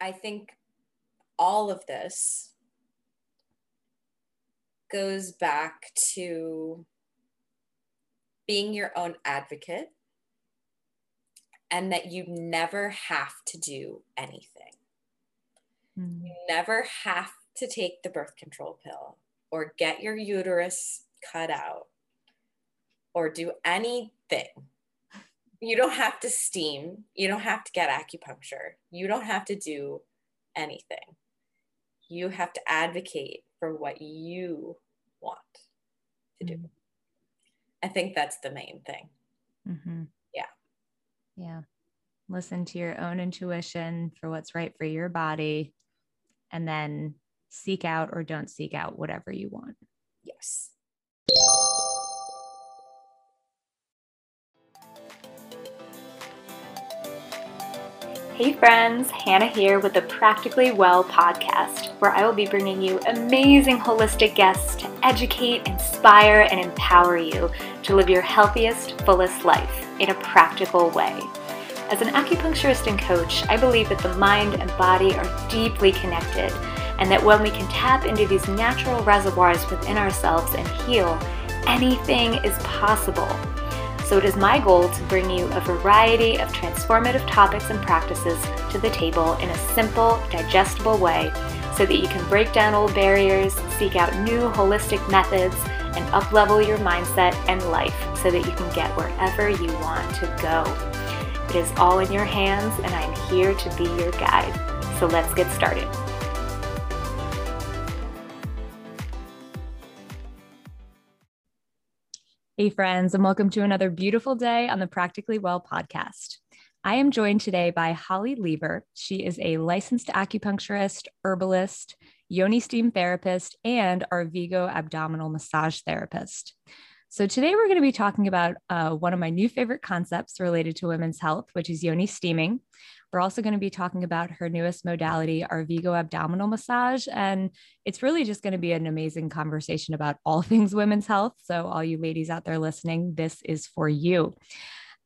I think all of this goes back to being your own advocate and that you never have to do anything. Mm. You never have to take the birth control pill or get your uterus cut out or do anything. You don't have to steam. You don't have to get acupuncture. You don't have to do anything. You have to advocate for what you want to do. Mm-hmm. I think that's the main thing. Mm-hmm. Yeah. Yeah. Listen to your own intuition for what's right for your body and then seek out or don't seek out whatever you want. Yes. Hey friends, Hannah here with the Practically Well podcast, where I will be bringing you amazing holistic guests to educate, inspire, and empower you to live your healthiest, fullest life in a practical way. As an acupuncturist and coach, I believe that the mind and body are deeply connected, and that when we can tap into these natural reservoirs within ourselves and heal, anything is possible. So it is my goal to bring you a variety of transformative topics and practices to the table in a simple, digestible way so that you can break down old barriers, seek out new holistic methods, and uplevel your mindset and life so that you can get wherever you want to go. It is all in your hands, and I'm here to be your guide. So let's get started. Hey, friends, and welcome to another beautiful day on the Practically Well podcast. I am joined today by Holly Leever. She is a licensed acupuncturist, herbalist, yoni steam therapist, and Arvigo abdominal massage therapist. So, today we're going to be talking about uh, one of my new favorite concepts related to women's health, which is yoni steaming. We're also going to be talking about her newest modality, Arvigo abdominal massage. And it's really just going to be an amazing conversation about all things women's health. So, all you ladies out there listening, this is for you.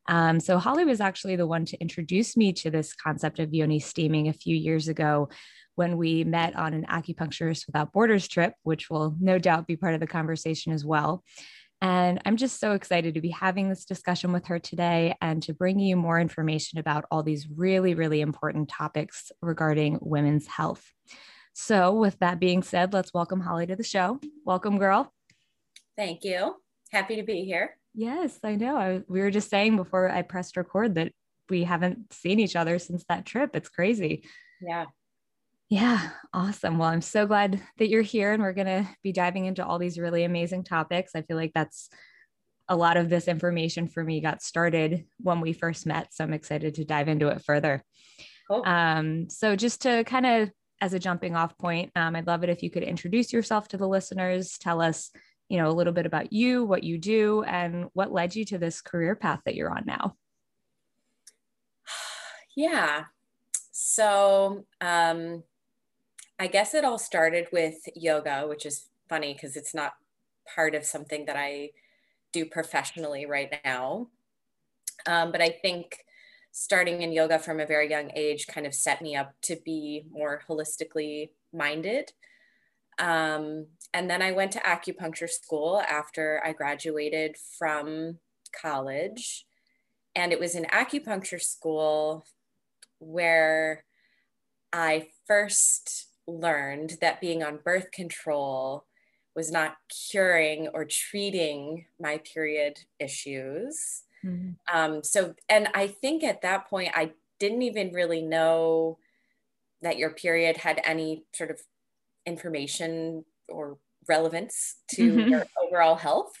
Um, so, Holly was actually the one to introduce me to this concept of yoni steaming a few years ago when we met on an Acupuncturist Without Borders trip, which will no doubt be part of the conversation as well. And I'm just so excited to be having this discussion with her today and to bring you more information about all these really, really important topics regarding women's health. So, with that being said, let's welcome Holly to the show. Welcome, girl. Thank you. Happy to be here. Yes, I know. I, we were just saying before I pressed record that we haven't seen each other since that trip. It's crazy. Yeah. Yeah, awesome. Well, I'm so glad that you're here and we're going to be diving into all these really amazing topics. I feel like that's a lot of this information for me got started when we first met. So I'm excited to dive into it further. Cool. Um, so, just to kind of as a jumping off point, um, I'd love it if you could introduce yourself to the listeners, tell us, you know, a little bit about you, what you do, and what led you to this career path that you're on now. Yeah. So, um, I guess it all started with yoga, which is funny because it's not part of something that I do professionally right now. Um, but I think starting in yoga from a very young age kind of set me up to be more holistically minded. Um, and then I went to acupuncture school after I graduated from college. And it was in acupuncture school where I first learned that being on birth control was not curing or treating my period issues. Mm-hmm. Um, so, and I think at that point, I didn't even really know that your period had any sort of information or relevance to mm-hmm. your overall health.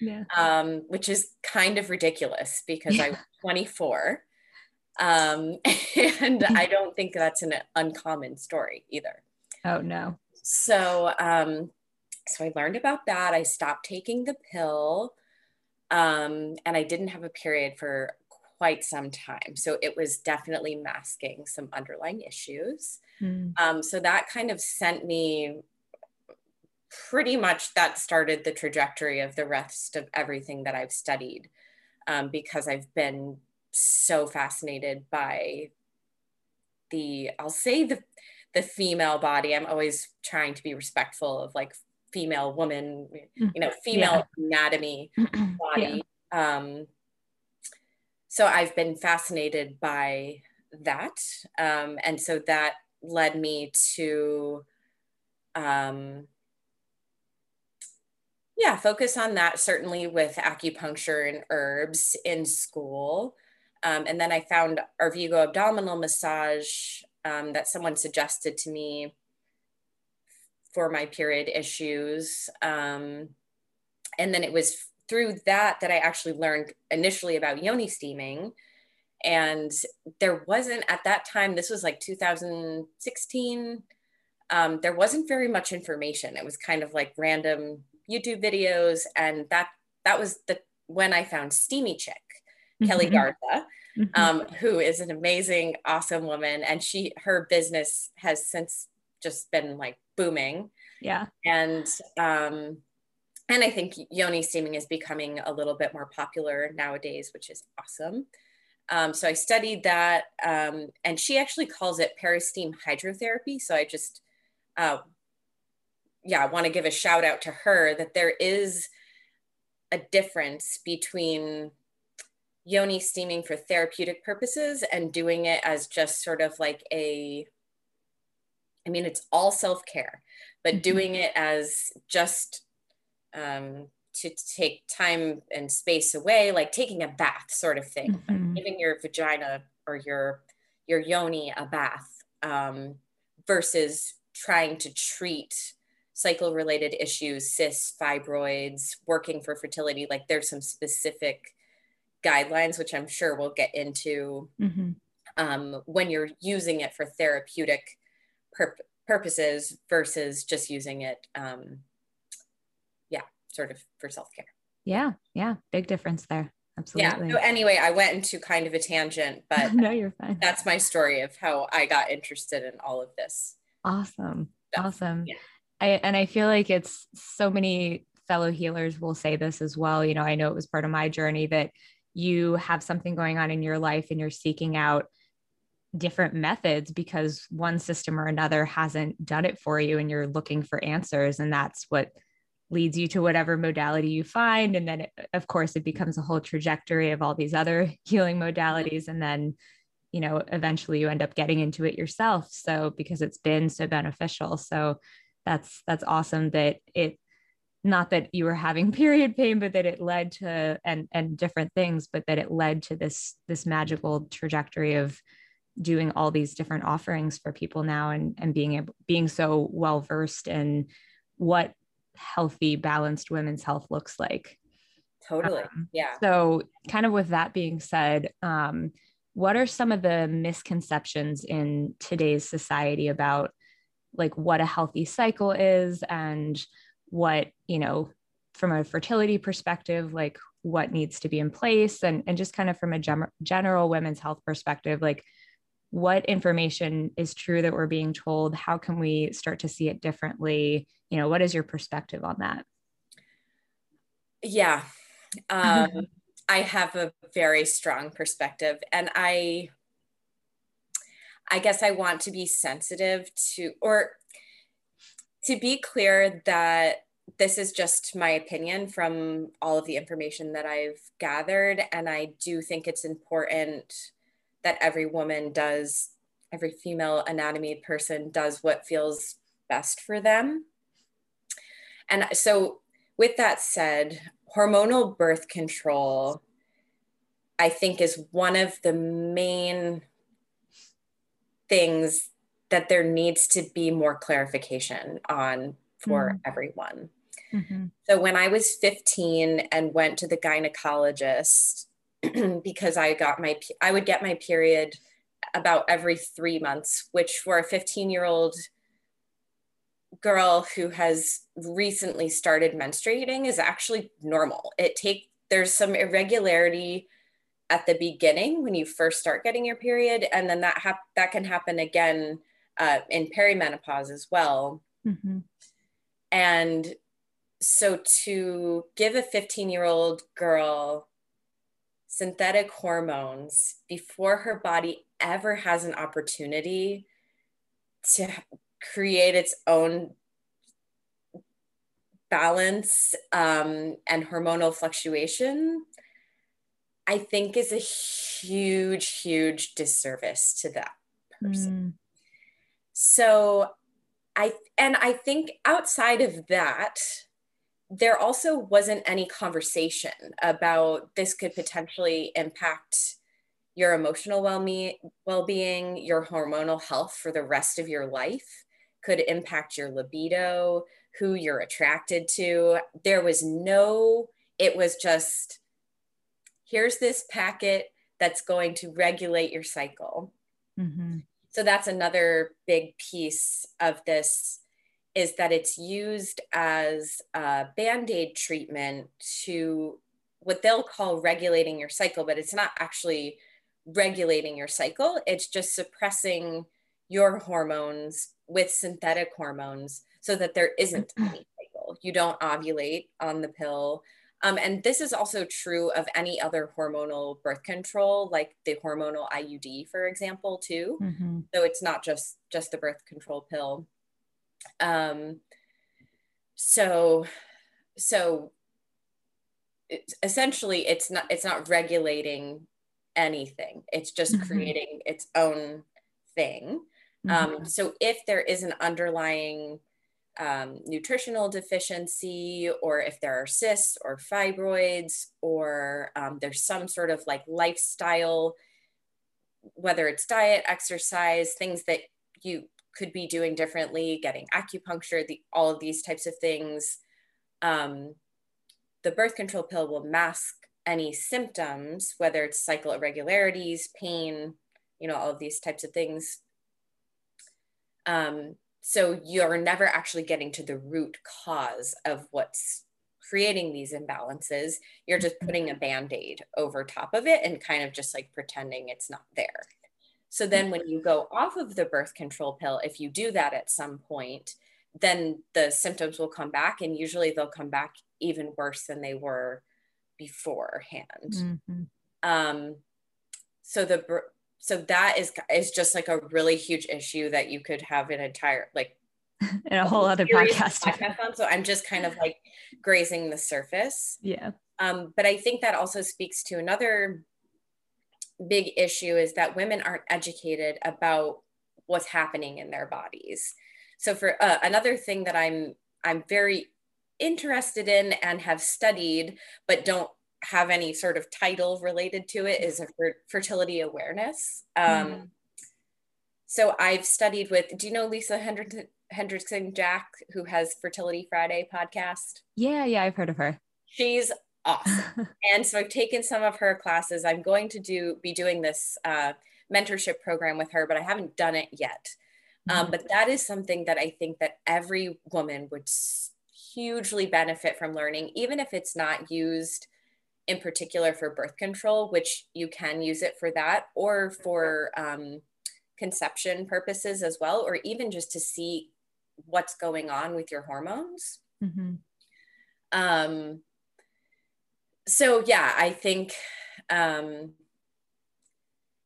Yeah. Um, which is kind of ridiculous because yeah. I was 24. Um, and I don't think that's an uncommon story either. Oh no. So um so I learned about that. I stopped taking the pill. Um, and I didn't have a period for quite some time. So it was definitely masking some underlying issues. Mm. Um, so that kind of sent me pretty much that started the trajectory of the rest of everything that I've studied um, because I've been so fascinated by the I'll say the the female body. I'm always trying to be respectful of like female woman, mm. you know, female yeah. anatomy body. Yeah. Um, so I've been fascinated by that. Um, and so that led me to, um, yeah, focus on that certainly with acupuncture and herbs in school. Um, and then I found Arvigo abdominal massage um, that someone suggested to me for my period issues. Um, and then it was through that that I actually learned initially about yoni steaming. And there wasn't at that time, this was like 2016, um, there wasn't very much information. It was kind of like random YouTube videos. And that that was the when I found Steamy Chick, mm-hmm. Kelly Garza. Mm-hmm. Um, who is an amazing, awesome woman, and she her business has since just been like booming. Yeah. And um, and I think yoni steaming is becoming a little bit more popular nowadays, which is awesome. Um, so I studied that, um, and she actually calls it peristeam hydrotherapy. So I just, uh, yeah, I want to give a shout out to her that there is a difference between yoni steaming for therapeutic purposes and doing it as just sort of like a I mean, it's all self care, but mm-hmm. doing it as just um, to take time and space away, like taking a bath, sort of thing, mm-hmm. giving your vagina or your your yoni a bath, um, versus trying to treat cycle related issues, cysts, fibroids, working for fertility. Like there's some specific guidelines, which I'm sure we'll get into mm-hmm. um, when you're using it for therapeutic pur- purposes versus just using it um yeah sort of for self-care. Yeah yeah big difference there. Absolutely. yeah so anyway i went into kind of a tangent but no you're fine. that's my story of how i got interested in all of this. Awesome stuff. awesome. Yeah. I, and i feel like it's so many fellow healers will say this as well. You know i know it was part of my journey that you have something going on in your life and you're seeking out different methods because one system or another hasn't done it for you and you're looking for answers. And that's what leads you to whatever modality you find. And then it, of course it becomes a whole trajectory of all these other healing modalities. And then you know eventually you end up getting into it yourself. So because it's been so beneficial. So that's that's awesome that it not that you were having period pain but that it led to and and different things but that it led to this this magical trajectory of doing all these different offerings for people now and and being able being so well versed in what healthy balanced women's health looks like. Totally. Um, yeah. so kind of with that being said um, what are some of the misconceptions in today's society about like what a healthy cycle is and what you know from a fertility perspective like what needs to be in place and, and just kind of from a gem- general women's health perspective like what information is true that we're being told? How can we start to see it differently? You know what is your perspective on that? Yeah. Um, i have a very strong perspective and i i guess i want to be sensitive to or to be clear that this is just my opinion from all of the information that i've gathered and i do think it's important that every woman does, every female anatomy person does what feels best for them. And so, with that said, hormonal birth control, I think, is one of the main things that there needs to be more clarification on for mm. everyone. Mm-hmm. So, when I was 15 and went to the gynecologist, because I got my, I would get my period about every three months, which for a 15 year old girl who has recently started menstruating is actually normal. It take, there's some irregularity at the beginning when you first start getting your period. And then that, hap- that can happen again uh, in perimenopause as well. Mm-hmm. And so to give a 15 year old girl synthetic hormones before her body ever has an opportunity to create its own balance um, and hormonal fluctuation, I think is a huge, huge disservice to that person. Mm. So I, and I think outside of that, there also wasn't any conversation about this could potentially impact your emotional well-being, your hormonal health for the rest of your life, could impact your libido, who you're attracted to. There was no, it was just here's this packet that's going to regulate your cycle. Mm-hmm. So that's another big piece of this is that it's used as a band-aid treatment to what they'll call regulating your cycle, but it's not actually regulating your cycle. It's just suppressing your hormones with synthetic hormones so that there isn't any cycle. You don't ovulate on the pill. Um, and this is also true of any other hormonal birth control, like the hormonal IUD, for example, too. Mm-hmm. So it's not just just the birth control pill. Um, so, so it's, essentially, it's not it's not regulating anything. It's just mm-hmm. creating its own thing. Mm-hmm. Um, so if there is an underlying um, nutritional deficiency, or if there are cysts or fibroids, or um, there's some sort of like lifestyle, whether it's diet, exercise, things that you could be doing differently, getting acupuncture, the, all of these types of things. Um, the birth control pill will mask any symptoms, whether it's cycle irregularities, pain, you know, all of these types of things. Um, so you're never actually getting to the root cause of what's creating these imbalances. You're just putting a band aid over top of it and kind of just like pretending it's not there. So then when you go off of the birth control pill, if you do that at some point, then the symptoms will come back and usually they'll come back even worse than they were beforehand. Mm-hmm. Um, so the so that is is just like a really huge issue that you could have an entire like and a whole other podcast. podcast on. So I'm just kind of like grazing the surface. Yeah. Um, but I think that also speaks to another big issue is that women aren't educated about what's happening in their bodies. So for uh, another thing that I'm I'm very interested in and have studied, but don't have any sort of title related to it is a fertility awareness. Um, mm. So I've studied with, do you know Lisa Hendrickson, Hendrickson Jack, who has Fertility Friday podcast? Yeah, yeah, I've heard of her. She's awesome. and so I've taken some of her classes. I'm going to do be doing this uh, mentorship program with her, but I haven't done it yet. Um, mm. but that is something that I think that every woman would hugely benefit from learning, even if it's not used in particular for birth control, which you can use it for that or for um, conception purposes as well, or even just to see what's going on with your hormones. Mm-hmm. Um, so, yeah, I think um,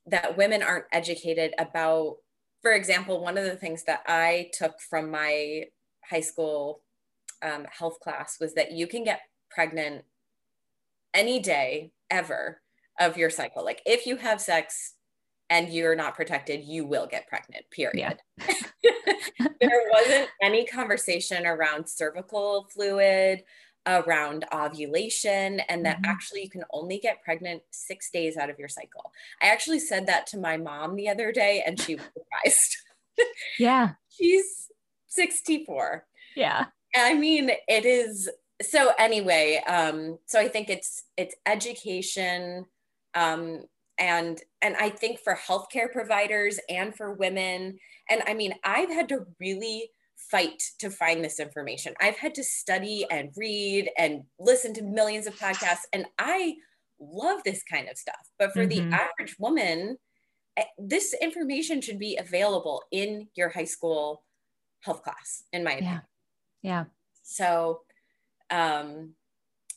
that women aren't educated about, for example, one of the things that I took from my high school um, health class was that you can get pregnant any day ever of your cycle. Like if you have sex and you're not protected, you will get pregnant, period. Yeah. there wasn't any conversation around cervical fluid, around ovulation, and that mm-hmm. actually you can only get pregnant six days out of your cycle. I actually said that to my mom the other day and she was surprised. yeah. She's 64. Yeah. I mean, it is so anyway, um, so I think it's it's education, um, and and I think for healthcare providers and for women, and I mean, I've had to really fight to find this information. I've had to study and read and listen to millions of podcasts, and I love this kind of stuff. But for mm-hmm. the average woman, eh, this information should be available in your high school health class, in my opinion. Yeah. Yeah. So um,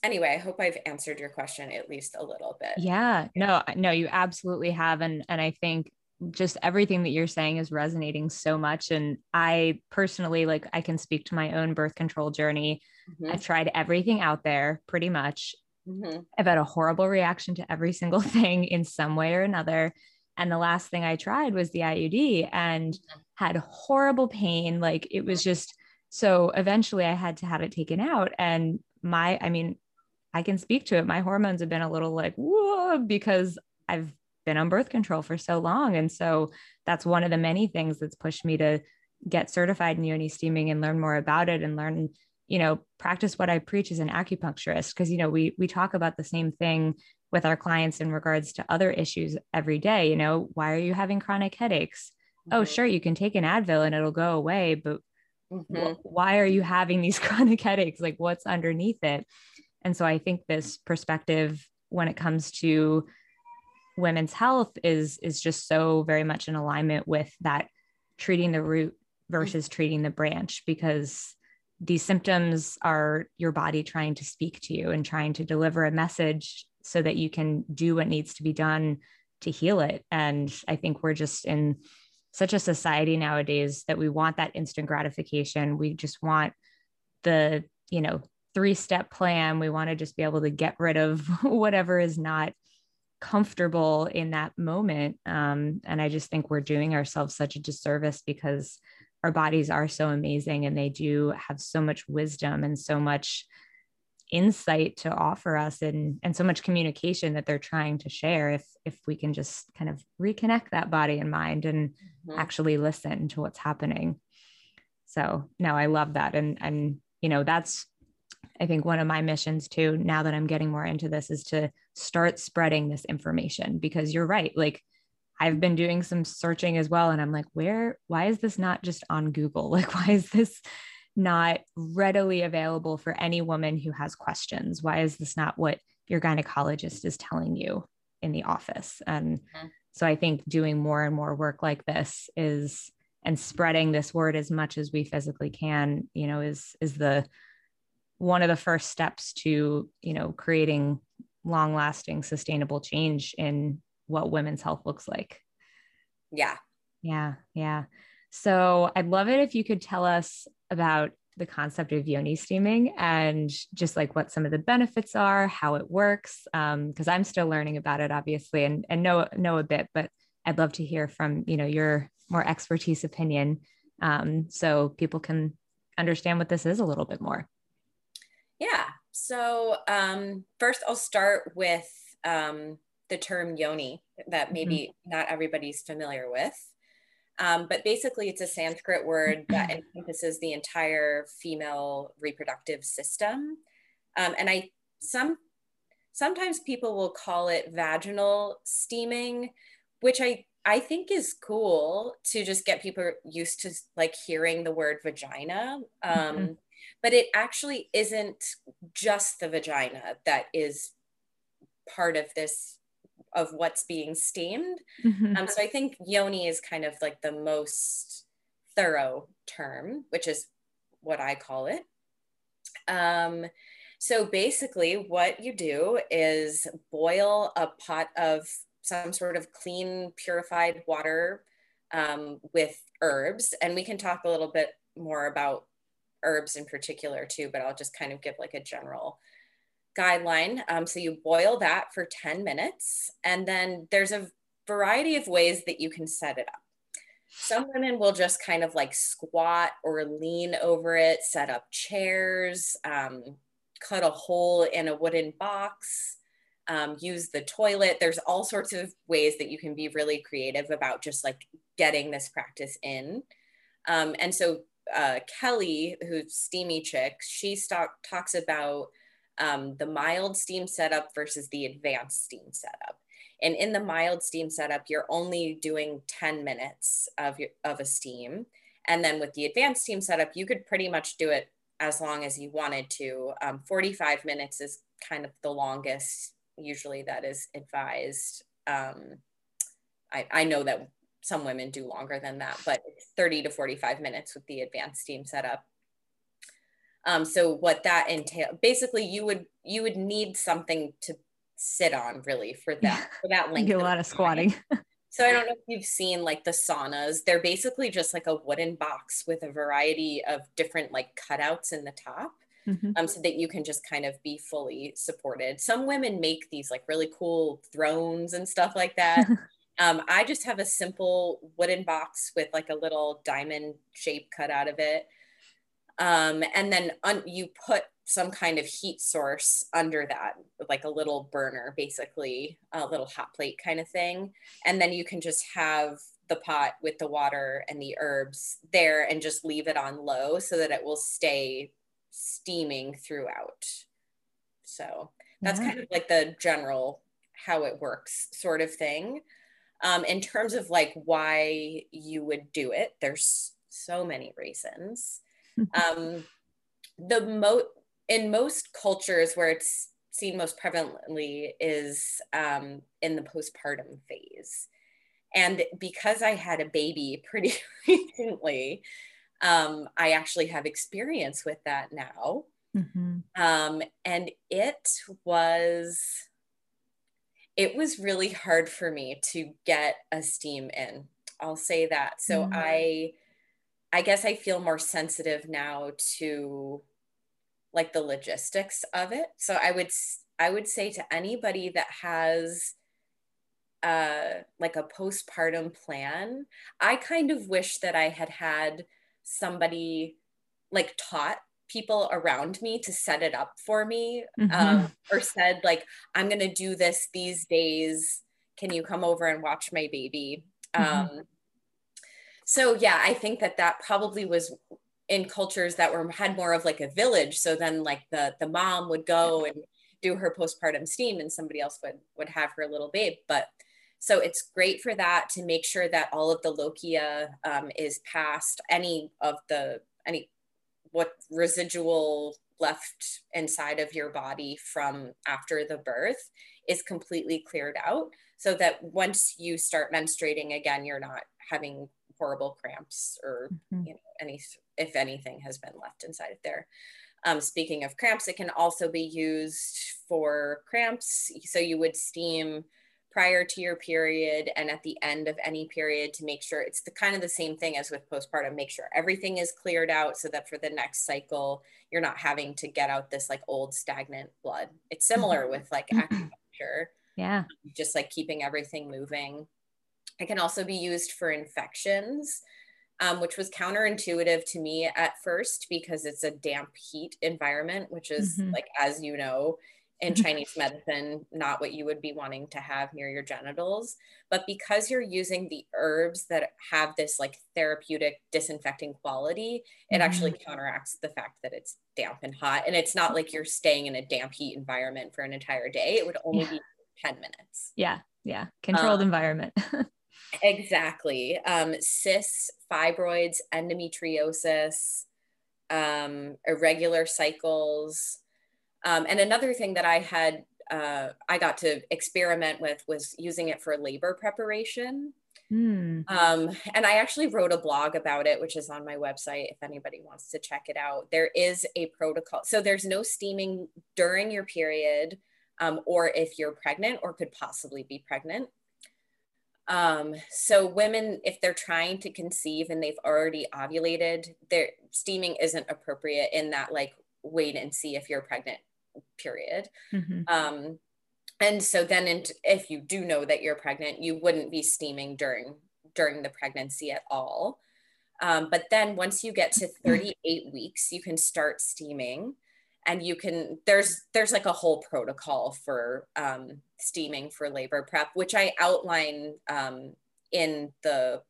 anyway, I hope I've answered your question at least a little bit. Yeah, no, no, you absolutely have. And, and I think just everything that you're saying is resonating so much. And I personally, like, I can speak to my own birth control journey. Mm-hmm. I've tried everything out there pretty much. Mm-hmm. I've had a horrible reaction to every single thing in some way or another. And the last thing I tried was the IUD and mm-hmm. had horrible pain. Like it was just so eventually I had to have it taken out. And my, I mean, I can speak to it. My hormones have been a little like, whoa, because I've been on birth control for so long. And so that's one of the many things that's pushed me to get certified in yoni steaming and learn more about it and learn, you know, practice what I preach as an acupuncturist. Cause, you know, we, we talk about the same thing with our clients in regards to other issues every day. You know, why are you having chronic headaches? Oh, mm-hmm. Oh, sure, you can take an Advil and it'll go away, but mm-hmm. wh- why are you having these chronic headaches? Like, what's underneath it? And so I think this perspective when it comes to women's health is is just so very much in alignment with that treating the root versus treating the branch because these symptoms are your body trying to speak to you and trying to deliver a message so that you can do what needs to be done to heal it. And I think we're just in such a society nowadays that we want that instant gratification. We just want the, you know, three step plan. We want to just be able to get rid of whatever is not comfortable in that moment. Um, and I just think we're doing ourselves such a disservice because our bodies are so amazing and they do have so much wisdom and so much insight to offer us and and so much communication that they're trying to share if if we can just kind of reconnect that body and mind and mm-hmm. actually listen to what's happening so no i love that and and you know that's i think one of my missions too now that i'm getting more into this is to start spreading this information because you're right like I've been doing some searching as well and I'm like where why is this not just on Google like why is this not readily available for any woman who has questions? Why is this not what your gynecologist is telling you in the office? And mm-hmm. so I think doing more and more work like this is and spreading this word as much as we physically can, you know, is is the one of the first steps to, you know, creating long lasting sustainable change in what women's health looks like. Yeah. Yeah. Yeah. So I'd love it if you could tell us about the concept of yoni steaming and just like what some of the benefits are, how it works. Because um, I'm still learning about it, obviously, and and know know a bit, but I'd love to hear from you know your more expertise opinion, um, so people can understand what this is a little bit more. Yeah. So um, first, I'll start with um, the term yoni that maybe mm-hmm. not everybody's familiar with. Um, but basically, it's a Sanskrit word that encompasses the entire female reproductive system. Um, and I some sometimes people will call it vaginal steaming, which I I think is cool to just get people used to like hearing the word vagina. Um, mm-hmm. But it actually isn't just the vagina that is part of this of what's being steamed. Mm-hmm. Um, so I think yoni is kind of like the most thorough term, which is what I call it. Um, so basically, what you do is boil a pot of some sort of clean, purified water um, with herbs. And we can talk a little bit more about herbs in particular too, but I'll just kind of give like a general guideline. Um, so you boil that for 10 minutes, and then there's a variety of ways that you can set it up. Some women will just kind of like squat or lean over it, set up chairs, um, cut a hole in a wooden box, um, use the toilet. There's all sorts of ways that you can be really creative about just like getting this practice in. Um, and so uh, Kelly, who's Steamy Chick, she talks about um, the mild steam setup versus the advanced steam setup. And in the mild steam setup, you're only doing 10 minutes of, your, of a steam. And then with the advanced steam setup, you could pretty much do it as long as you wanted to. Um, 45 minutes is kind of the longest, usually, that is advised. Um, I, I know that some women do longer than that, but 30 to 45 minutes with the advanced steam setup. Um, so what that entail basically you would you would need something to sit on really for that for that length. a lot of squatting. So I don't know if you've seen like the saunas. They're basically just like a wooden box with a variety of different like cutouts in the top. Mm-hmm. Um, so that you can just kind of be fully supported. Some women make these like really cool thrones and stuff like that. um, I just have a simple wooden box with like a little diamond shape cut out of it. Um, and then un- you put some kind of heat source under that, like a little burner, basically, a little hot plate kind of thing. And then you can just have the pot with the water and the herbs there and just leave it on low so that it will stay steaming throughout. So that's yeah. kind of like the general how it works sort of thing. Um, in terms of like why you would do it, there's so many reasons. um, the mo in most cultures where it's seen most prevalently is um, in the postpartum phase. And because I had a baby pretty recently, um, I actually have experience with that now. Mm-hmm. Um, and it was it was really hard for me to get a steam in. I'll say that. So mm-hmm. I I guess I feel more sensitive now to like the logistics of it. So I would I would say to anybody that has uh like a postpartum plan, I kind of wish that I had had somebody like taught people around me to set it up for me mm-hmm. um, or said like i'm going to do this these days. Can you come over and watch my baby? Mm-hmm. um, so yeah i think that that probably was in cultures that were had more of like a village. So then like the the mom would go and do her postpartum steam and somebody else would would have her little babe. But so it's great for that to make sure that all of the lochia um, is past any of the any what residual left inside of your body from after the birth is completely cleared out so that once you start menstruating again you're not having horrible cramps or mm-hmm. you know any if anything has been left inside of there. Um, speaking of cramps, it can also be used for cramps. So you would steam prior to your period and at the end of any period to make sure it's the kind of the same thing as with postpartum make sure everything is cleared out so that for the next cycle you're not having to get out this like old stagnant blood. It's similar mm-hmm. with like acupuncture. Yeah. Just like keeping everything moving. It can also be used for infections um, which was counterintuitive to me at first because it's a damp heat environment, which is mm-hmm. like, as you know, in Chinese medicine, not what you would be wanting to have near your genitals. But because you're using the herbs that have this like therapeutic disinfecting quality, it mm-hmm. actually counteracts the fact that it's damp and hot. And it's not like you're staying in a damp heat environment for an entire day. It would only yeah. be 10 minutes. Yeah. Yeah. Controlled um, environment. Exactly. Um, cysts, fibroids, endometriosis, um, irregular cycles. Um, and another thing that I had, uh, I got to experiment with was using it for labor preparation. Mm. Um, and I actually wrote a blog about it, which is on my website if anybody wants to check it out. There is a protocol. So there's no steaming during your period um, or if you're pregnant or could possibly be pregnant. Um, so women, if they're trying to conceive and they've already ovulated, their steaming isn't appropriate in that like wait and see if you're pregnant period. Mm-hmm. Um, and so then in, if you do know that you're pregnant, you wouldn't be steaming during during the pregnancy at all. Um, but then once you get to 38 weeks, you can start steaming and you can there's there's like a whole protocol for um, steaming for labor prep which i outline um, in the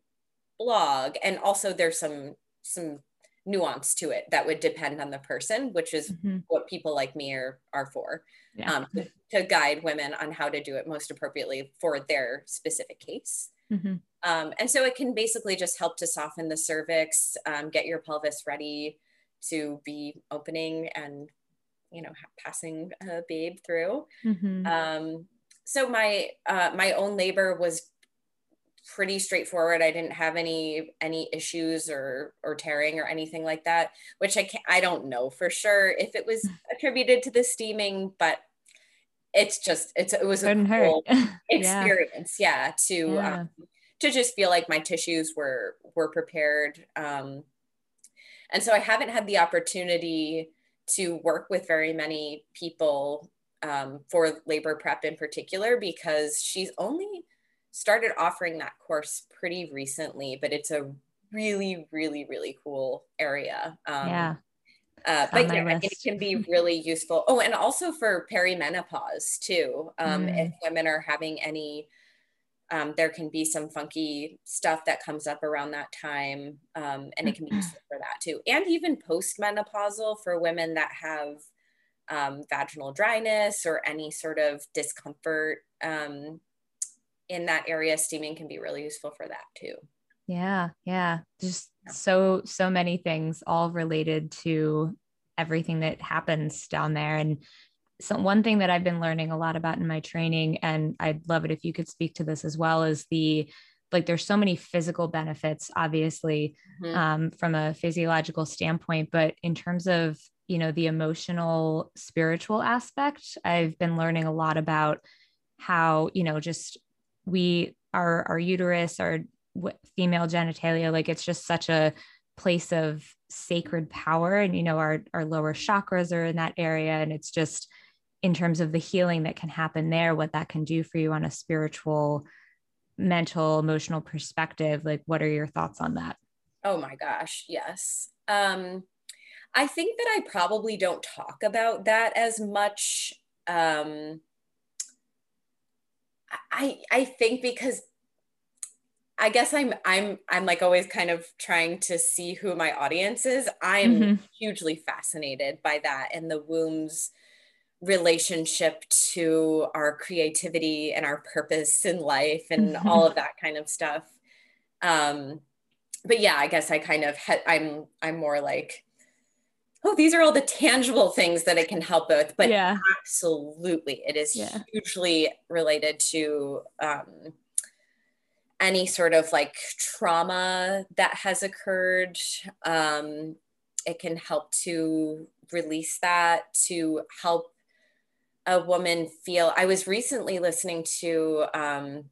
blog and also there's some some nuance to it that would depend on the person which is mm-hmm. what people like me are are for yeah. um, to, to, guide women on how to do it most appropriately for their specific case mm-hmm. um, and so it can basically just help to soften the cervix um, get your pelvis ready to be opening and you know passing a babe through mm-hmm. um, so my uh, my own labor was pretty straightforward. I didn't have any any issues or or tearing or anything like that, which I can't I don't know for sure if it was attributed to the steaming, but it's just it's it was Couldn't a cool hurt. Yeah. experience, yeah, to Yeah. um, to just feel like my tissues were were prepared. Um, and so I haven't had the opportunity to work with very many people um, for labor prep in particular because she's only started offering that course pretty recently, but it's a really, really, really cool area. Um, yeah. uh, but yeah, think it can be really useful. Oh, and also for perimenopause too. Um, Mm. If women are having any, um, there can be some funky stuff that comes up around that time, um, and it can be useful for that too. And even postmenopausal for women that have um, vaginal dryness or any sort of discomfort um, in that area, steaming can be really useful for that too. Yeah, yeah. Just Yeah. so so many things all related to everything that happens down there and so one thing that I've been learning a lot about in my training and I'd love it if you could speak to this as well is the like there's so many physical benefits obviously Mhm. um, from a physiological standpoint but in terms of you know the emotional spiritual aspect i've been learning a lot about how you know just we our our uterus our female genitalia like it's just such a place of sacred power and you know our our lower chakras are in that area and it's just in terms of the healing that can happen there what that can do for you on a spiritual mental emotional perspective like what are your thoughts on that Oh my gosh, yes. Um, I think that I probably don't talk about that as much. Um, I I think because I guess I'm I'm I'm like always kind of trying to see who my audience is. I am Mhm. hugely fascinated by that and the womb's relationship to our creativity and our purpose in life and Mhm. all of that kind of stuff. Um, but yeah, I guess I kind of I'm I'm more like, oh, these are all the tangible things that it can help with. But yeah absolutely, it is Yeah. hugely related to um, any sort of like trauma that has occurred. Um, it can help to release that to help a woman feel. I was recently listening to. Um,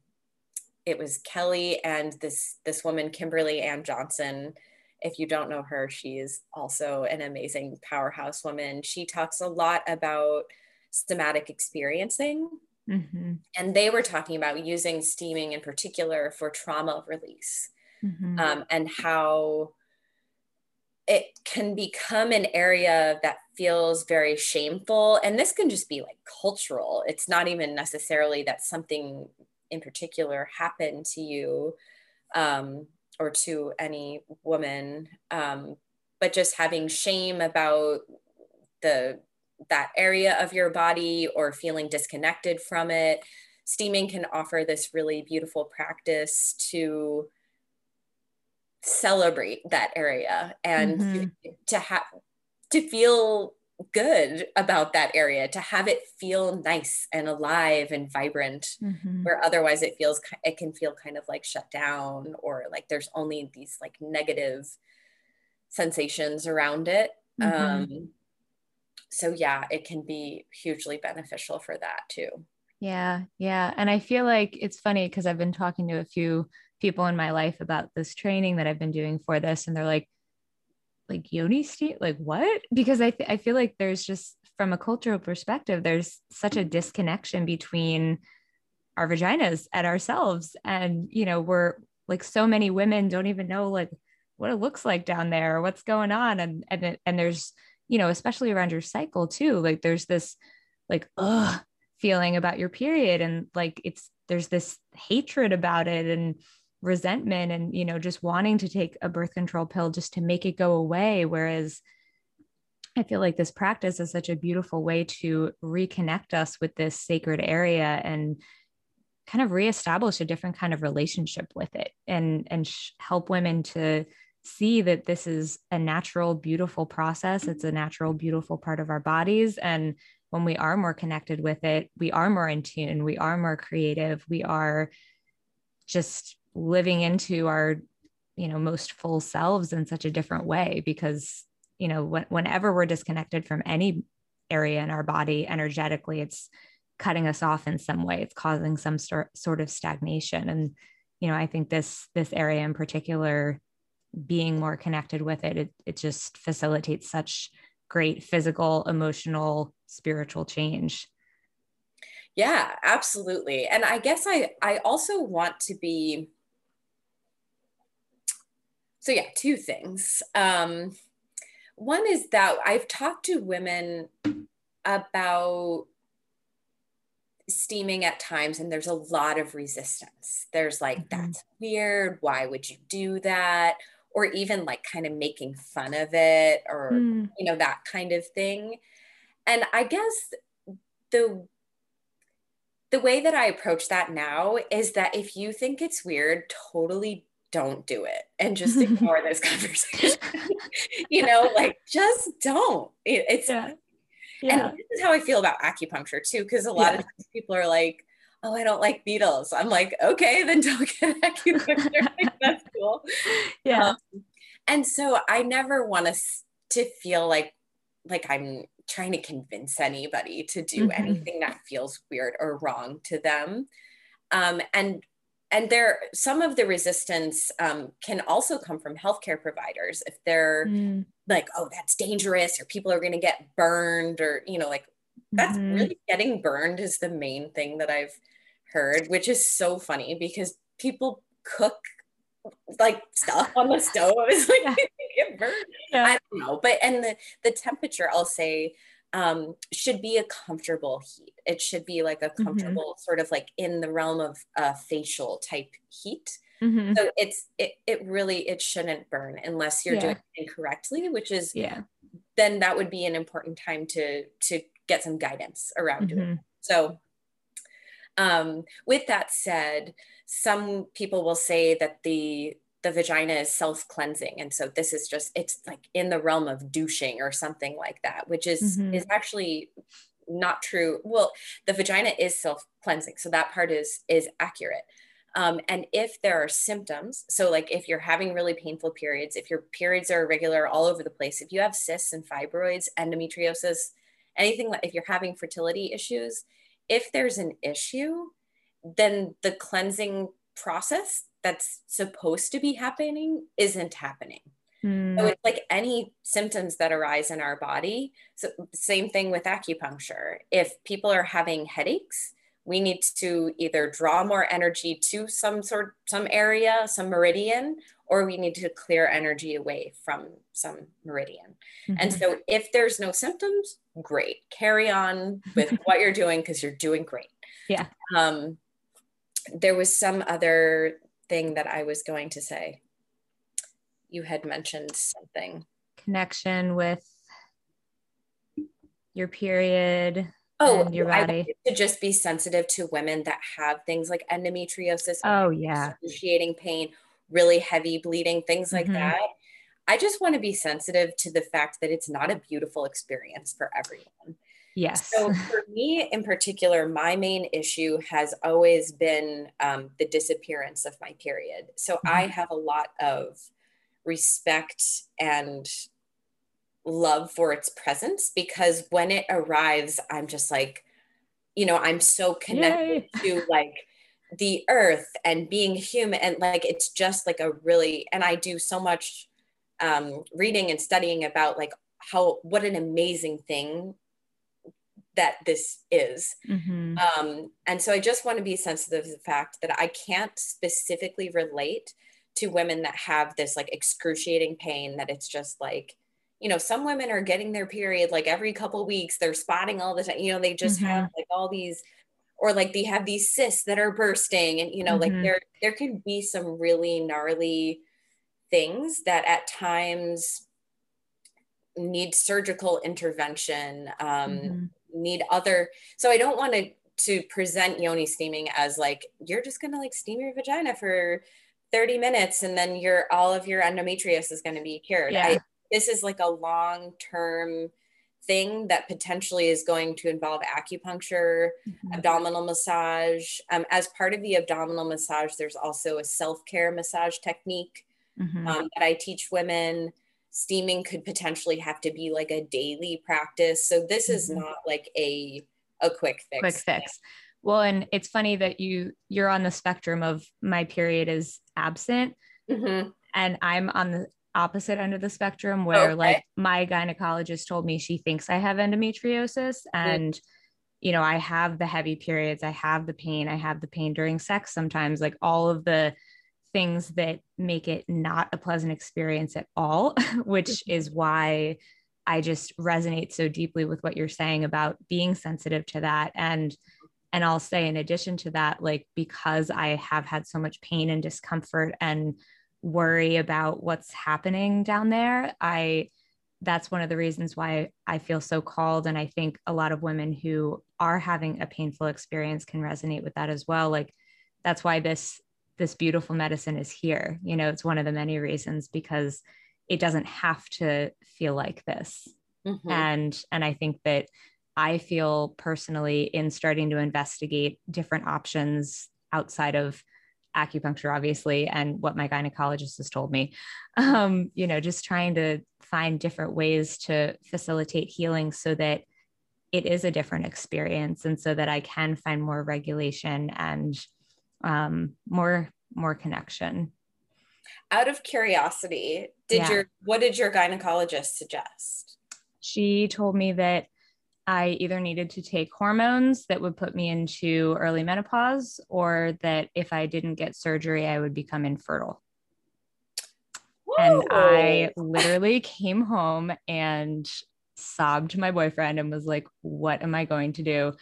it was Kelly and this this woman Kimberly Ann Johnson. If you don't know her, she's also an amazing powerhouse woman. She talks a lot about somatic experiencing. Hmm and they were talking about using steaming in particular for trauma release hmm um, and how it can become an area that feels very shameful. And this can just be like cultural. It's not even necessarily that something in particular happened to you um, or to any woman um, but just having shame about the that area of your body or feeling disconnected from it steaming can offer this really beautiful practice to celebrate that area and Mhm. to have to feel good about that area to have it feel nice and alive and vibrant Mhm. where otherwise it feels it can feel kind of like shut down or like there's only these like negative sensations around it Mhm. um so yeah it can be hugely beneficial for that too Yeah, yeah. And I feel like it's funny because I've been talking to a few people in my life about this training that I've been doing for this, and they're like, like yoni steam, like what? Because I th- I feel like there's just from a cultural perspective, there's such a disconnection between our vaginas and ourselves, and you know, we're like so many women don't even know like what it looks like down there what's going on, and and and there's you know, especially around your cycle too, like there's this like ugh feeling about your period. And like it's there's this hatred about it. And resentment and you know just wanting to take a birth control pill just to make it go away. Whereas i feel like this practice is such a beautiful way to reconnect us with this sacred area and kind of reestablish a different kind of relationship with it and and sh- help women to see that this is a natural beautiful process. It's a natural beautiful part of our bodies. And when we are more connected with it we are more in tune. We are more creative. We are just living into our you know most full selves in such a different way because you know when, whenever we're disconnected from any area in our body energetically it's cutting us off in some way. It's causing some sort, sort of stagnation. And you know i think this this area in particular being more connected with it it, it just facilitates such great physical emotional spiritual change. Yeah absolutely. And i guess i i also want to be so yeah two things. Um one is that i've talked to women about steaming at times and there's a lot of resistance. There's like mm-hmm. that's weird. Why would you do that? Or even like kind of making fun of it or mm. you know that kind of thing. And i guess the the way that i approach that now is that if you think it's weird totally don't do it and just ignore this conversation you know like just don't it, it's yeah. yeah. and this is how i feel about acupuncture too because a lot yeah. of times people are like oh i don't like needles i'm like okay then don't get acupuncture that's cool yeah um, and so i never want us to feel like like i'm trying to convince anybody to do mm-hmm. anything that feels weird or wrong to them um, and and there some of the resistance um, can also come from healthcare providers if they're mm. like oh that's dangerous or people are going to get burned or you know like that's mm-hmm. really getting burned is the main thing that i've heard which is so funny because people cook like stuff on the stove is like yeah. get burned yeah. i don't know but and the the temperature i'll say um, should be a comfortable heat. It should be like a mm-hmm. comfortable mm-hmm. sort of like in the realm of uh, facial type heat. Mm-hmm. So it's it it really it shouldn't burn unless you're yeah. doing it incorrectly, which is yeah. Then that would be an important time to to get some guidance around mm-hmm. it. So um, with that said, some people will say that the the vagina is self-cleansing. And so this is just it's like in the realm of douching or something like that which is mm-hmm. is actually not true. Well the vagina is self-cleansing. So that part is is accurate. Um, and if there are symptoms so like if you're having really painful periods if your periods are irregular all over the place if you have cysts and fibroids endometriosis anything like if you're having fertility issues if there's an issue then the cleansing process that's supposed to be happening isn't happening. Mm. So it's like any symptoms that arise in our body. So same thing with acupuncture. If people are having headaches, we need to either draw more energy to some sort some area, some meridian, or we need to clear energy away from some meridian. Mm-hmm. And so if there's no symptoms, great. Carry on with what you're doing because you're doing great. Yeah. Um, there was some other thing that I was going to say. You had mentioned something. Connection with your period. Oh, your body. to just be sensitive to women that have things like endometriosis. Oh, yeah. Excruciating pain, really heavy bleeding, things like mm-hmm. that. I just want to be sensitive to the fact that it's not a beautiful experience for everyone. Yes. So for me in particular, my main issue has always been um, the disappearance of my period. So mm-hmm. I have a lot of respect and love for its presence because when it arrives, I'm just like, you know, I'm so connected Yay. to like the earth and being human and like it's just like a really and I do so much um, reading and studying about like how what an amazing thing that this is. Mm-hmm. Um, and so I just want to be sensitive to the fact that I can't specifically relate to women that have this like excruciating pain that it's just like, you know, some women are getting their period like every couple weeks, they're spotting all the time, you know, they just mm-hmm. have like all these or like they have these cysts that are bursting and you know mm-hmm. like there there can be some really gnarly things that at times need surgical intervention um, mm-hmm need other so i don't want to to present yoni steaming as like you're just gonna like steam your vagina for 30 minutes and then your all of your endometriosis is going to be cured yeah. I, this is like a long term thing that potentially is going to involve acupuncture, mm-hmm. abdominal massage. Um, as part of the abdominal massage, there's also a self care massage technique mm-hmm. um, that I teach women. Steaming could potentially have to be like a daily practice. So this is mm-hmm. not like a a quick fix. Quick fix. Well, and it's funny that you you're on the spectrum of my period is absent, mm-hmm. and I'm on the opposite end of the spectrum where okay. like my gynecologist told me she thinks I have endometriosis and mm. you know I have the heavy periods I have the pain I have the pain during sex sometimes like all of the things that make it not a pleasant experience at all which mm-hmm. is why I just resonate so deeply with what you're saying about being sensitive to that. And and I'll say in addition to that like because I have had so much pain and discomfort and worry about what's happening down there i that's one of the reasons why i feel so called. And i think a lot of women who are having a painful experience can resonate with that as well. Like that's why this this beautiful medicine is here you know it's one of the many reasons because it doesn't have to feel like this mm-hmm. and and i think that i feel personally in starting to investigate different options outside of acupuncture, obviously, and what my gynecologist has told me. Um, you know, just trying to find different ways to facilitate healing so that it is a different experience and so that I can find more regulation and um, more more connection. Out of curiosity, did yeah. your what did your gynecologist suggest? She told me that I either needed to take hormones that would put me into early menopause, or that if I didn't get surgery, I would become infertile. Whoa. And I literally came home and sobbed to my boyfriend and was like, What am I going to do?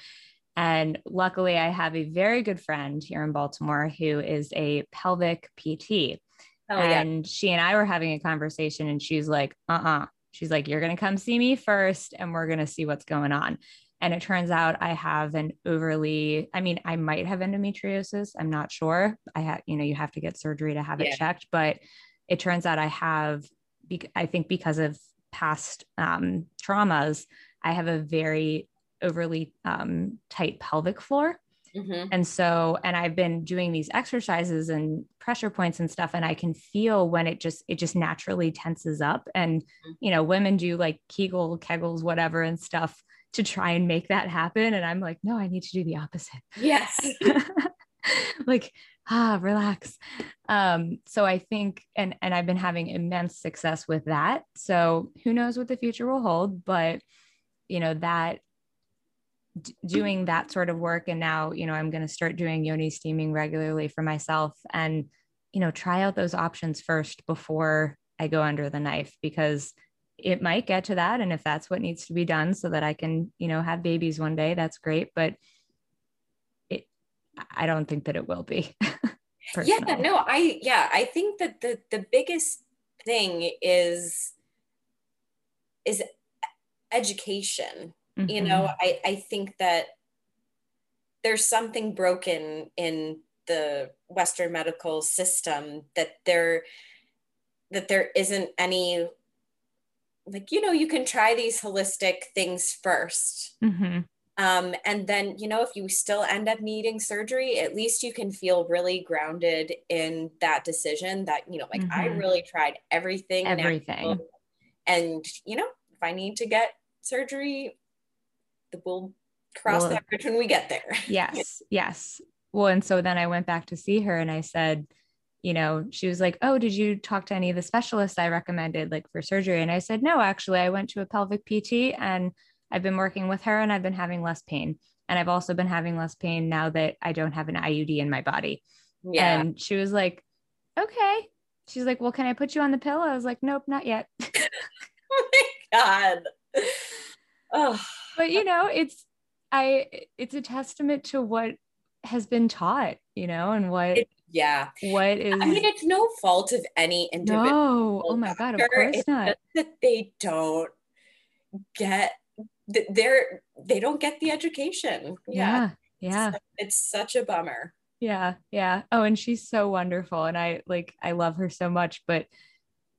And luckily, I have a very good friend here in Baltimore who is a pelvic PT. Oh, and yeah. she and I were having a conversation, and she's like, uh uh-uh, uh she's like, You're going to come see me first and we're going to see what's going on. And it turns out I have an overly, I mean, I might have endometriosis. I'm not sure. I have, you know, you have to get surgery to have yeah. it checked, but it turns out I have, I think because of past um, traumas, I have a very overly um, tight pelvic floor. Mm-hmm. And so, and I've been doing these exercises and pressure points and stuff, and I can feel when it just, it just naturally tenses up. And, mm-hmm. you know, women do like Kegel, Kegels, whatever, and stuff to try and make that happen. And I'm like, no, I need to do the opposite. Yes. like, ah, relax. Um, so I think, and, and I've been having immense success with that. So who knows what the future will hold, but you know, that doing that sort of work and now you know i'm going to start doing yoni steaming regularly for myself and you know try out those options first before i go under the knife because it might get to that and if that's what needs to be done so that i can you know have babies one day that's great but it i don't think that it will be yeah no i yeah i think that the the biggest thing is is education Mm-hmm. You know, I, I think that there's something broken in the Western medical system that there that there isn't any like you know you can try these holistic things 1st mm-hmm. um, and then you know if you still end up needing surgery at least you can feel really grounded in that decision that you know like mm-hmm. i really tried everything everything and you know if i need to get surgery we'll cross well, that bridge when we get there. yes, yes. Well, and so then I went back to see her and I said, you know, she was like, Oh, did you talk to any of the specialists I recommended, like for surgery? And I said, No, actually, I went to a pelvic PT and I've been working with her and I've been having less pain. And I've also been having less pain now that I don't have an IUD in my body. Yeah. And she was like, Okay. She's like, Well, can I put you on the pill? I was like, Nope, not yet. oh my God. Oh but you know, it's I it's a testament to what has been taught, you know, and what it, yeah. What is I mean, it's no fault of any individual. No. Oh my god, of course it's not. that they don't get they're they don't get the education. Yeah. Yeah. It's, it's such a bummer. Yeah. Yeah. Oh, and she's so wonderful. And I like I love her so much, but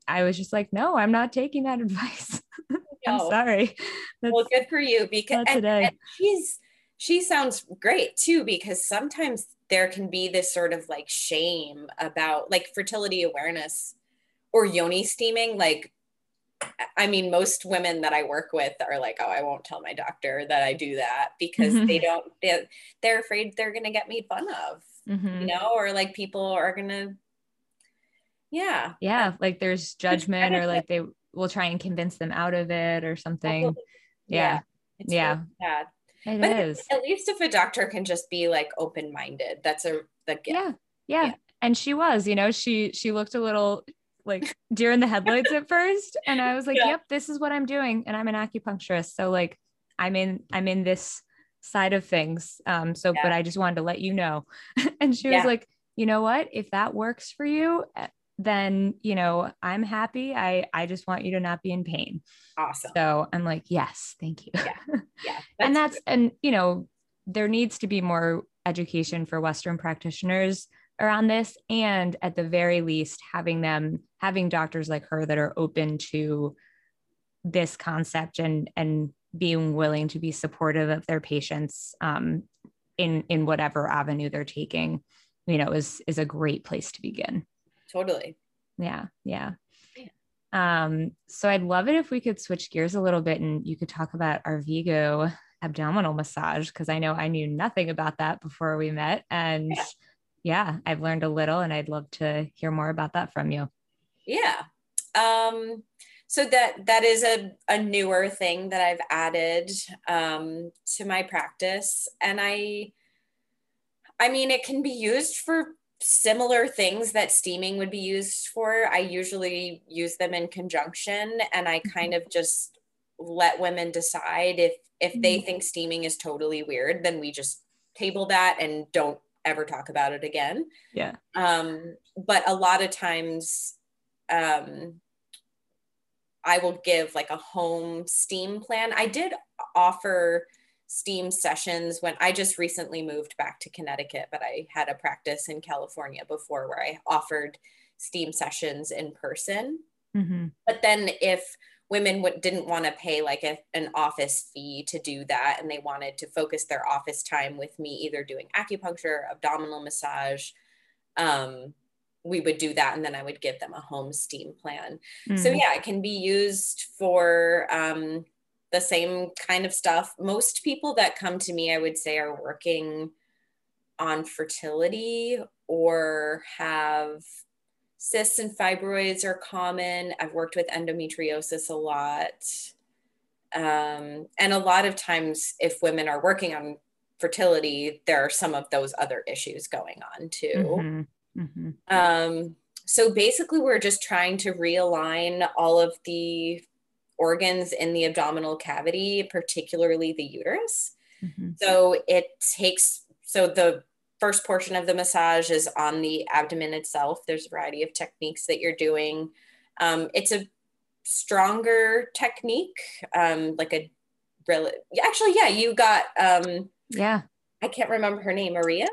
I was just like, no, I'm not taking that advice. I'm sorry. That's, well, good for you because and, and she's she sounds great too because sometimes there can be this sort of like shame about like fertility awareness or yoni steaming like I mean, most women that I work with are like, oh, I won't tell my doctor that I do that because mm-hmm. they don't, they, they're afraid they're going to get made fun of, mm-hmm. you know, or like people are going to, yeah. Yeah. Like there's judgment or like they will try and convince them out of it or something. Yeah. Yeah. yeah. Really bad. It but is. At least if a doctor can just be like open minded, that's a the yeah. yeah. Yeah. And she was, you know, she she looked a little like deer in the headlights at first. And I was like, yeah. yep, this is what I'm doing. And I'm an acupuncturist. So like I'm in I'm in this side of things. Um, so yeah. but I just wanted to let you know. and she was like, you know what? If that works for you, eh, then you know i'm happy. I i just want you to not be in pain. Awesome. So i'm like yes thank you. Yeah, yeah that's and that's and you know there needs to be more education for western practitioners around this and at the very least having them having doctors like her that are open to this concept and and being willing to be supportive of their patients um, in in whatever avenue they're taking you know is is a great place to begin totally yeah yeah um so i'd love it if we could switch gears a little bit and you could talk about Arvigo abdominal massage because i know i knew nothing about that before we met and yeah yeah, I've learned a little and I'd love to hear more about that from you. Yeah. Um, so that that is a, a newer thing that I've added um, to my practice. And I I mean it can be used for similar things that steaming would be used for. I usually use them in conjunction and I kind mm-hmm. of just let women decide if if they mm-hmm. think steaming is totally weird, then we just table that and don't ever talk about it again. Yeah. Um, but a lot of times, um, I will give like a home steam plan. I did offer steam sessions when I just recently moved back to Connecticut, but I had a practice in California before where I offered steam sessions in person. Mm-hmm. But then if women w- didn't want to pay like a, an office fee to do that and they wanted to focus their office time with me either doing acupuncture abdominal massage um, we would do that and then i would give them a home steam plan mm. so yeah it can be used for um, the same kind of stuff most people that come to me i would say are working on fertility or have cysts and fibroids are common. I've worked with endometriosis a lot. Um, and a lot of times, if women are working on fertility, there are some of those other issues going on too. Mm-hmm. Mm-hmm. Um, so basically, we're just trying to realign all of the organs in the abdominal cavity, particularly the uterus. Mm-hmm. So it takes, so the first portion of the massage is on the abdomen itself. There's a variety of techniques that you're doing. Um, it's a stronger technique, um, like a really, actually, yeah, you got, um, yeah, I can't remember her name, Maria.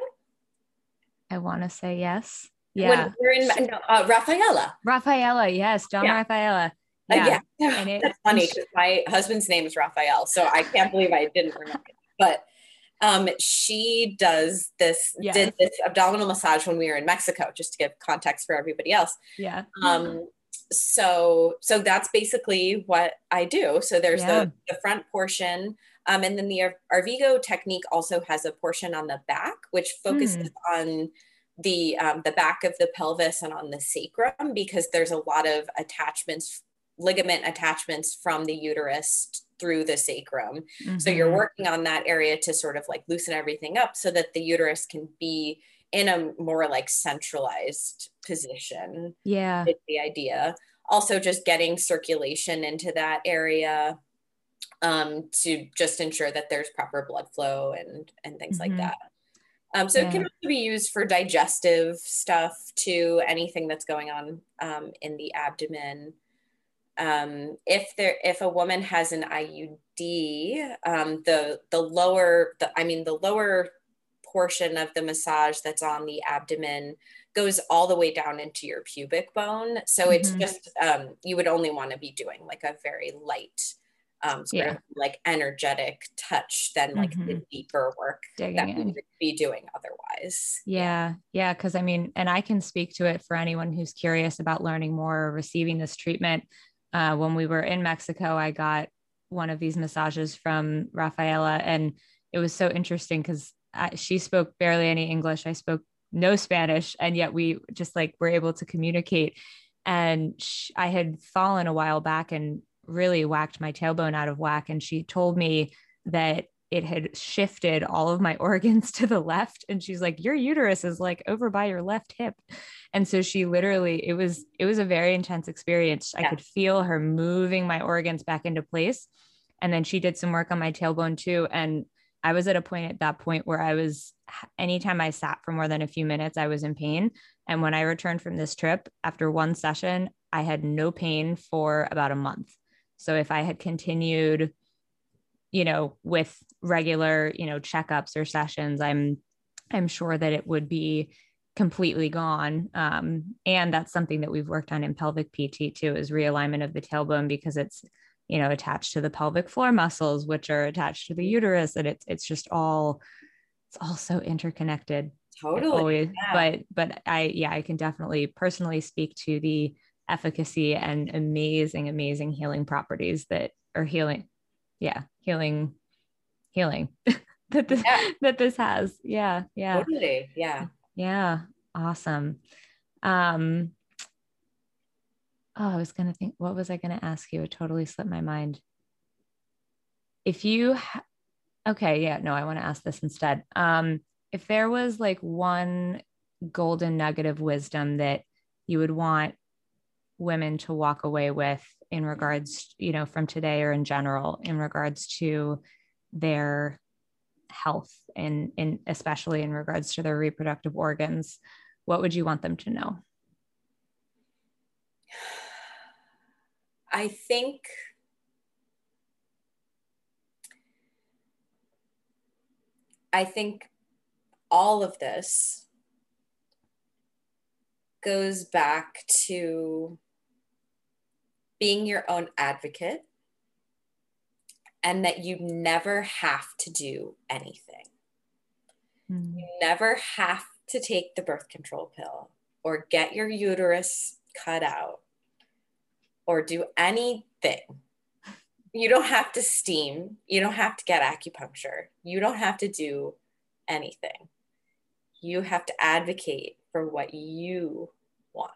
I want to say yes. Yeah. When we're in no, uh, Rafaela. Rafaela, yes, John yeah. Rafaela. Yeah. Uh, yeah. And it, That's funny because my husband's name is Raphael, so I can't believe I didn't remember. But um, she does this yes. did this abdominal massage when we were in Mexico, just to give context for everybody else. Yeah. Um, so so that's basically what I do. So there's yeah. the, the front portion. Um, and then the Arvigo technique also has a portion on the back, which focuses mm. on the um, the back of the pelvis and on the sacrum because there's a lot of attachments, ligament attachments from the uterus through the sacrum. Mm-hmm. So you're mm-hmm. working on that area to sort of like loosen everything up so that the uterus can be in a more like centralized position. Yeah. Is the idea. Also just getting circulation into that area um, to just ensure that there's proper blood flow and and things mm-hmm. like that. Um, so yeah. it can also be used for digestive stuff too, anything that's going on um, in the abdomen um, if there if a woman has an IUD, um, the the lower the I mean the lower portion of the massage that's on the abdomen goes all the way down into your pubic bone. So mm-hmm. it's just um, you would only want to be doing like a very light um, sort Yeah. of like energetic touch than like the Mhm. deeper work Digging that we would be doing otherwise. Yeah, yeah, because I mean, and I can speak to it for anyone who's curious about learning more or receiving this treatment. Uh, when we were in Mexico, I got one of these massages from Rafaela, and it was so interesting because she spoke barely any English. I spoke no Spanish, and yet we just like were able to communicate. And sh- I had fallen a while back and really whacked my tailbone out of whack, and she told me that it had shifted all of my organs to the left. And she's like your uterus is like over by your left hip. And so she literally it was it was a very intense experience. I could feel her moving my organs back into place. And then she did some work on my tailbone too. And i was at a point at that point where i was anytime i sat for more than a few minutes i was in pain. And when i returned from this trip after one session i had no pain for about a month. So if i had continued you know with regular you know checkups or sessions i'm i'm sure that it would be completely gone um, and that's something that we've worked on in pelvic pt too is realignment of the tailbone because it's you know attached to the pelvic floor muscles which are attached to the uterus and it's it's just all it's all so interconnected Totally. always yeah. but but i yeah i can definitely personally speak to the efficacy and amazing amazing healing properties that are healing yeah healing healing that this Yeah. that this has yeah yeah Totally. Yeah. yeah awesome um oh i was gonna think what was i gonna ask you it totally slipped my mind if you ha- okay yeah no i want to ask this instead um if there was like one golden nugget of wisdom that you would want women to walk away with in regards you know from today or in general in regards to their health and especially in regards to their reproductive organs what would you want them to know? I think I think all of this goes back to being your own advocate and that you never have to do anything. Mm, You never have to take the birth control pill or get your uterus cut out or do anything. You don't have to steam. You don't have to get acupuncture. You don't have to do anything. You have to advocate for what you want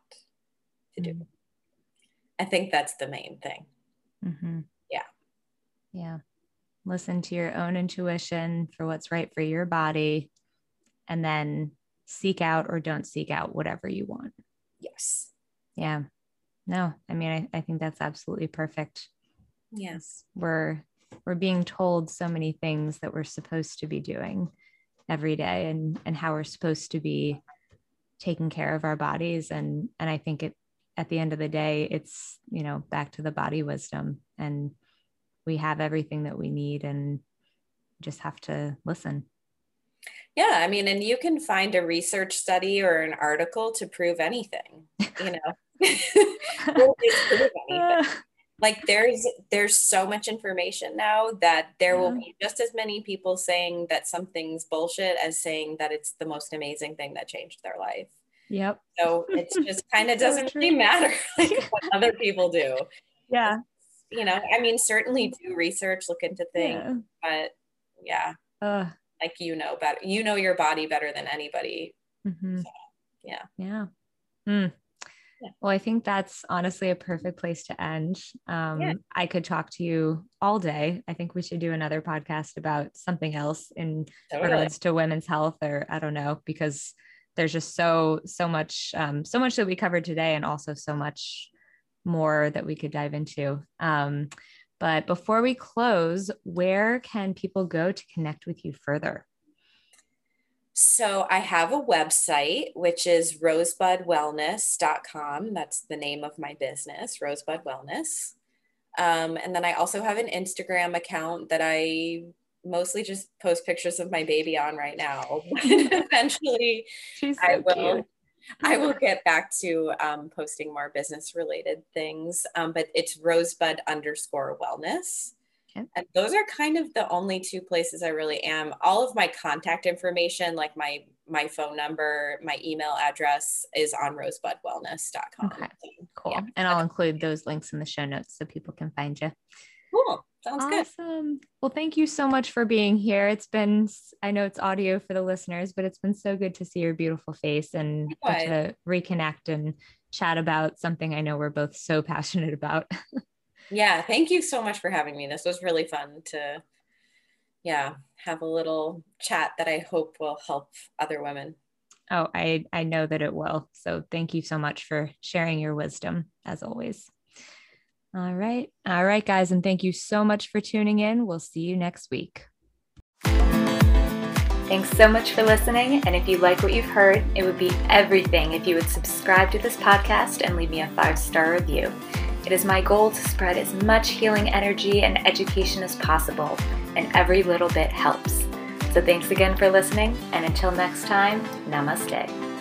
to do. Mm. I think that's the main thing. mhm. Yeah. listen to your own intuition for what's right for your body and then seek out or don't seek out whatever you want Yes. yeah no i mean i, I think that's absolutely perfect Yes. we're we're being told so many things that we're supposed to be doing every day and and how we're supposed to be taking care of our bodies and and i think it at the end of the day it's you know back to the body wisdom and we have everything that we need and just have to listen Yeah, I mean, and you can find a research study or an article to prove anything, you know. Will they prove anything? Like there's there's so much information now that there will be just as many people saying that something's bullshit as saying that it's the most amazing thing that changed their life. yep So it's just kind of doesn't really matter like what other people do. yeah You know, I mean, certainly do research, look into things, yeah but yeah, uh, like you know better. You know your body better than anybody. mhm. yeah. yeah Mm. Yeah. Well, I think that's honestly a perfect place to end. Um, Yeah. I could talk to you all day. I think we should do another podcast about something else in Totally. regards to women's health, or I don't know, because there's just so so much um, so much that we covered today, and also so much more that we could dive into. Um, but before we close, where can people go to connect with you further? So I have a website, which is rosebudwellness.com. That's the name of my business, Rosebud Wellness. Um, and then I also have an Instagram account that I mostly just post pictures of my baby on right now. Eventually, She's I will. I will get back to um, posting more business related things, um, but it's rosebud underscore wellness. Okay. And those are kind of the only two places I really am. All of my contact information, like my my phone number, my email address is on rosebudwellness.com. Okay. Cool. Yeah. And I'll include those links in the show notes so people can find you. Cool. Sounds awesome. good. Well, thank you so much for being here. It's been, I know it's audio for the listeners, but it's been so good to see your beautiful face and to reconnect and chat about something I know we're both so passionate about. yeah. Thank you so much for having me. This was really fun to, yeah, have a little chat that I hope will help other women. Oh, I, I know that it will. So thank you so much for sharing your wisdom as always. All right. All right, guys. And thank you so much for tuning in. We'll see you next week. Thanks so much for listening. And if you like what you've heard, it would be everything if you would subscribe to this podcast and leave me a five star review. It is my goal to spread as much healing energy and education as possible, and every little bit helps. So thanks again for listening, and until next time, namaste.